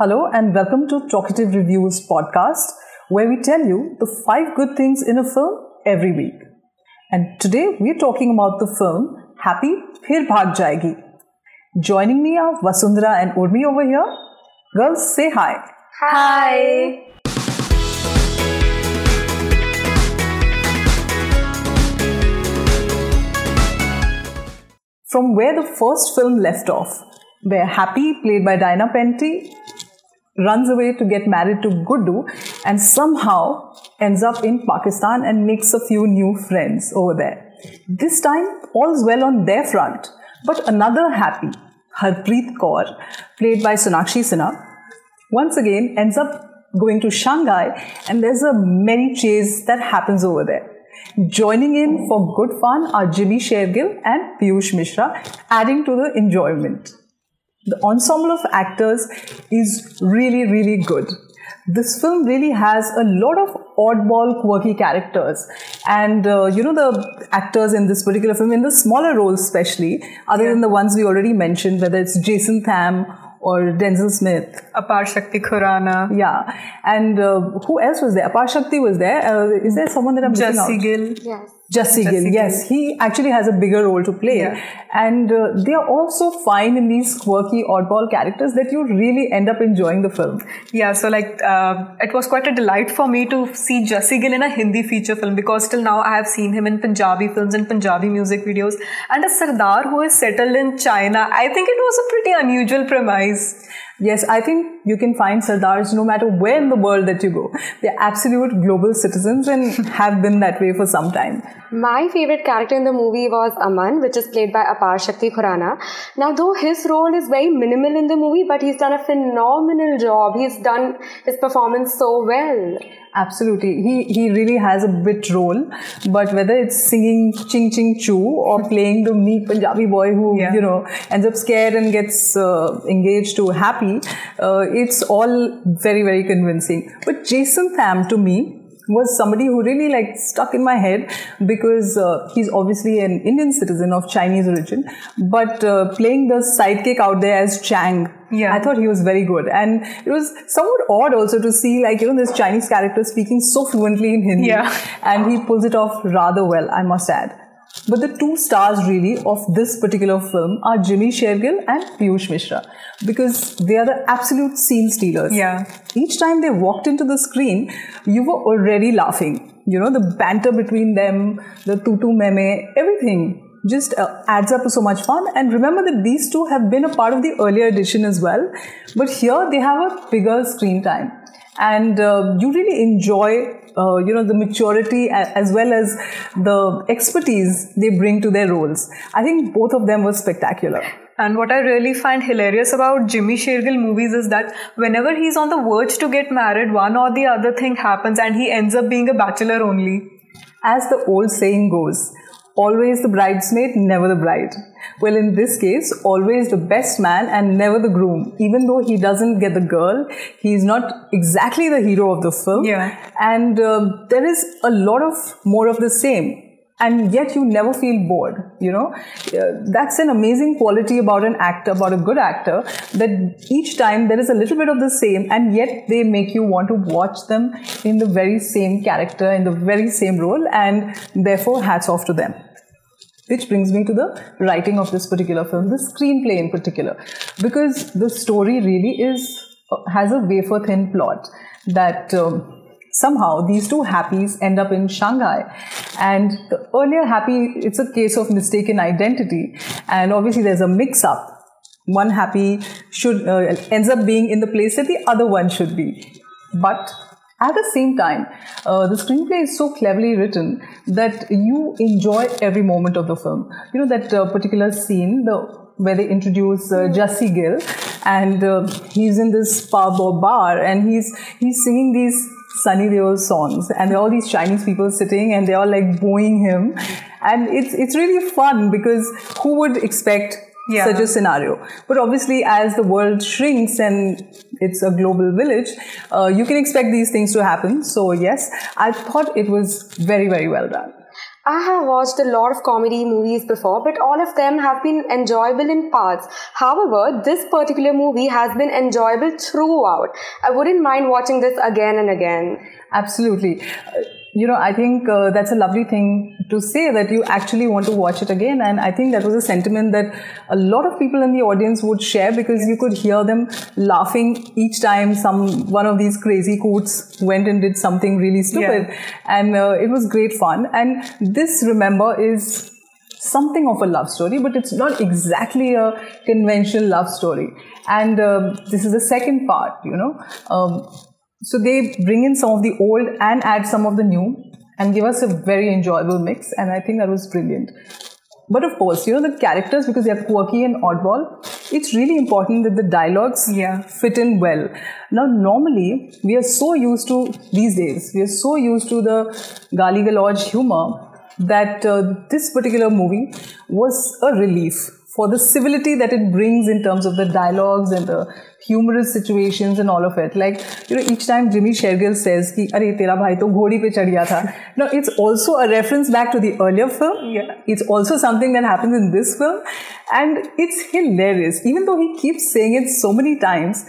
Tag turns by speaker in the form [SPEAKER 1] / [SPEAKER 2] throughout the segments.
[SPEAKER 1] Hello and welcome to Talkietive Reviews podcast, where we tell you the five good things in a film every week. And today we're talking about the film Happy Phirr Bhag Jayegi. Joining me are Vasundhara and Urmi over here. Girls, say hi.
[SPEAKER 2] Hi.
[SPEAKER 1] From where the first film left off, where Happy, played by Diana Penty, runs away to get married to Gudu and somehow ends up in Pakistan and makes a few new friends over there. This time, all's well on their front, but another Happy, Harpreet Kaur, played by Sonakshi Sinha, once again ends up going to Shanghai and there's a merry chase that happens over there. Joining in for good fun are Jimmy Sheirgill and Piyush Mishra, adding to the enjoyment. The ensemble of actors is really, really good. This film really has a lot of oddball, quirky characters. And uh, you know, the actors in this particular film, in the smaller roles especially, other yeah. than the ones we already mentioned, whether it's Jason Tham or Denzil Smith.
[SPEAKER 2] Apar Shakti Khurana.
[SPEAKER 1] Yeah. And uh, who else was there? Apar Shakti was there. Uh, is there someone that I'm missing
[SPEAKER 2] Jassi
[SPEAKER 1] out?
[SPEAKER 2] Gill.
[SPEAKER 3] Yes.
[SPEAKER 1] Jassi Gill, yes, he actually has a bigger role to play,
[SPEAKER 2] Yeah.
[SPEAKER 1] and uh, they are also fine in these quirky, oddball characters that you really end up enjoying the film.
[SPEAKER 2] Yeah, so like uh, it was quite a delight for me to see Jassi Gill in a Hindi feature film because till now I have seen him in Punjabi films and Punjabi music videos. And a Sardar who is settled in China, I think it was a pretty unusual premise.
[SPEAKER 1] Yes, I think you can find Sardars no matter where in the world that you go. They're absolute global citizens and have been that way for some time.
[SPEAKER 3] My favorite character in the movie was Aman, which is played by Apar Shakti Khurana. Now, though his role is very minimal in the movie, but he's done a phenomenal job. He's done his performance so well.
[SPEAKER 1] Absolutely. He he really has a bit role, but whether it's singing Ching Ching Choo or playing the meek Punjabi boy who,
[SPEAKER 2] Yeah.
[SPEAKER 1] you know, ends up scared and gets uh, engaged to happy, uh, it's all very, very convincing. But Jason Tham to me was somebody who really like stuck in my head because uh, he's obviously an Indian citizen of Chinese origin, but uh, playing the sidekick out there as Chang,
[SPEAKER 2] Yeah.
[SPEAKER 1] I thought he was very good. And it was somewhat odd also to see like, you know, this Chinese character speaking so fluently in Hindi.
[SPEAKER 2] Yeah.
[SPEAKER 1] And he pulls it off rather well, I must add. But the two stars really of this particular film are Jimmy Sheirgill and Piyush Mishra because they are the absolute scene stealers.
[SPEAKER 2] Yeah.
[SPEAKER 1] Each time they walked into the screen, you were already laughing. You know, the banter between them, the tutu meme, everything just uh, adds up to so much fun. And remember that these two have been a part of the earlier edition as well. But here they have a bigger screen time. And uh, you really enjoy, uh, you know, the maturity as well as the expertise they bring to their roles. I think both of them were spectacular.
[SPEAKER 2] And what I really find hilarious about Jimmy Sheirgill movies is that whenever he's on the verge to get married, one or the other thing happens and he ends up being a bachelor only.
[SPEAKER 1] As the old saying goes, always the bridesmaid, never the bride. Well, in this case, always the best man and never the groom. Even though he doesn't get the girl, he's not exactly the hero of the film.
[SPEAKER 2] Yeah.
[SPEAKER 1] And um, there is a lot of more of the same. And yet you never feel bored, you know. Uh, that's an amazing quality about an actor, about a good actor, that each time there is a little bit of the same, and yet they make you want to watch them in the very same character, in the very same role, and therefore hats off to them. Which brings me to the writing of this particular film, the screenplay in particular, because the story really is uh, has a wafer thin plot that um, somehow these two happies end up in Shanghai, and the earlier happy it's a case of mistaken identity, and obviously there's a mix up. One happy should uh, ends up being in the place that the other one should be, but at the same time, uh, the screenplay is so cleverly written that you enjoy every moment of the film. You know that uh, particular scene, the where they introduce uh, Jassi Gill, and uh, he's in this pub or bar, and he's he's singing these Sunny Deol songs, and there are all these Chinese people sitting, and they're all like booing him, and it's it's really fun because who would expect
[SPEAKER 2] Yeah.
[SPEAKER 1] such a scenario. But obviously, as the world shrinks and it's a global village, uh, you can expect these things to happen. So, yes, I thought it was very, very well done.
[SPEAKER 3] I have watched a lot of comedy movies before, but all of them have been enjoyable in parts. However, this particular movie has been enjoyable throughout. I wouldn't mind watching this again and again.
[SPEAKER 1] Absolutely. You know, I think uh, that's a lovely thing to say that you actually want to watch it again. And I think that was a sentiment that a lot of people in the audience would share because you could hear them laughing each time some one of these crazy courts went and did something really stupid. Yeah. And uh, it was great fun. And this, remember, is something of a love story, but it's not exactly a conventional love story. And uh, this is the second part, you know. Um, so they bring in some of the old and add some of the new and give us a very enjoyable mix. And I think that was brilliant. But of course, you know, the characters, because they are quirky and oddball, it's really important that the dialogues
[SPEAKER 2] yeah.
[SPEAKER 1] fit in well. Now, normally, we are so used to, these days, we are so used to the gali galore humor that uh, this particular movie was a relief for the civility that it brings in terms of the dialogues and the humorous situations and all of it. Like, you know, each time Jimmy Sheirgill says, ki, Are, tera bhai to ghodi pe chad tha. Now, it's also a reference back to the earlier film.
[SPEAKER 2] Yeah.
[SPEAKER 1] It's also something that happens in this film. And it's hilarious. Even though he keeps saying it so many times,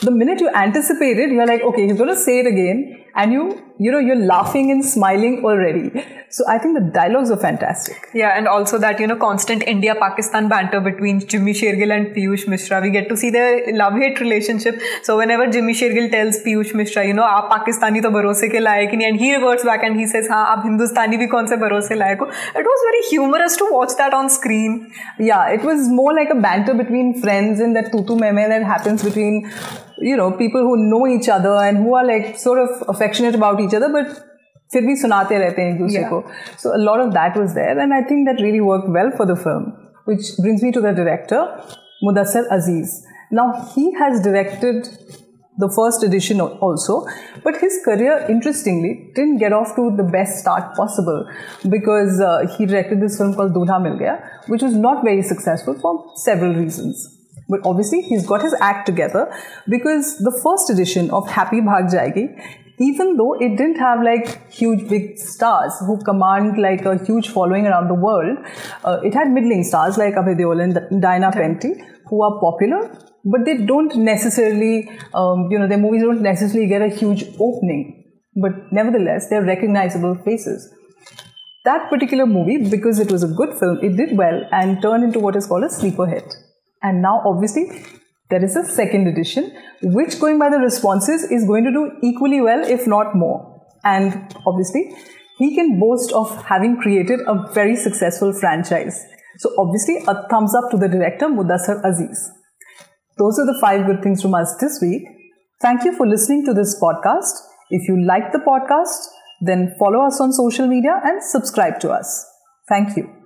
[SPEAKER 1] the minute you anticipate it, you're like, okay, he's going to say it again and you you know you're laughing and smiling already. So i think the dialogues are fantastic.
[SPEAKER 2] Yeah and also that you know constant india pakistan banter between jimmy sheirgill and piyush mishra. We get to see their love hate relationship. So whenever jimmy sheirgill tells piyush mishra you know aap pakistani to bharose ke layak nahi and he reverts back and he says ha aap hindustani bhi kaun se bharose layak ho it was very humorous to watch that on screen.
[SPEAKER 1] Yeah it was more like a banter between friends and that tutu meme that happens between you know people who know each other and who are like sort of affectionate about each other but फिर भी सुनाते रहते हैं एक दूसरे yeah. को so lot of that was there and I think that really work well for the film which brings me to the director Mudassar Aziz now he has directed the first edition also. But his career, interestingly, didn't get off to the best start possible because uh, he directed this film called Dulha Mil Gaya, which was not very successful for several reasons but obviously, he's got his act together because the first edition of Happy Bhag Jayegi, even though it didn't have like huge big stars who command like a huge following around the world, uh, it had middling stars like Abhay Deol and Diana Penty who are popular, but they don't necessarily, um, you know, their movies don't necessarily get a huge opening. But nevertheless, they're recognizable faces. That particular movie, because it was a good film, it did well and turned into what is called a sleeper hit. And now, obviously, there is a second edition, which, going by the responses, is going to do equally well, if not more. And obviously, he can boast of having created a very successful franchise. So, obviously, a thumbs up to the director, Mudassar Aziz. Those are the five good things from us this week. Thank you for listening to this podcast. If you like the podcast, then follow us on social media and subscribe to us. Thank you.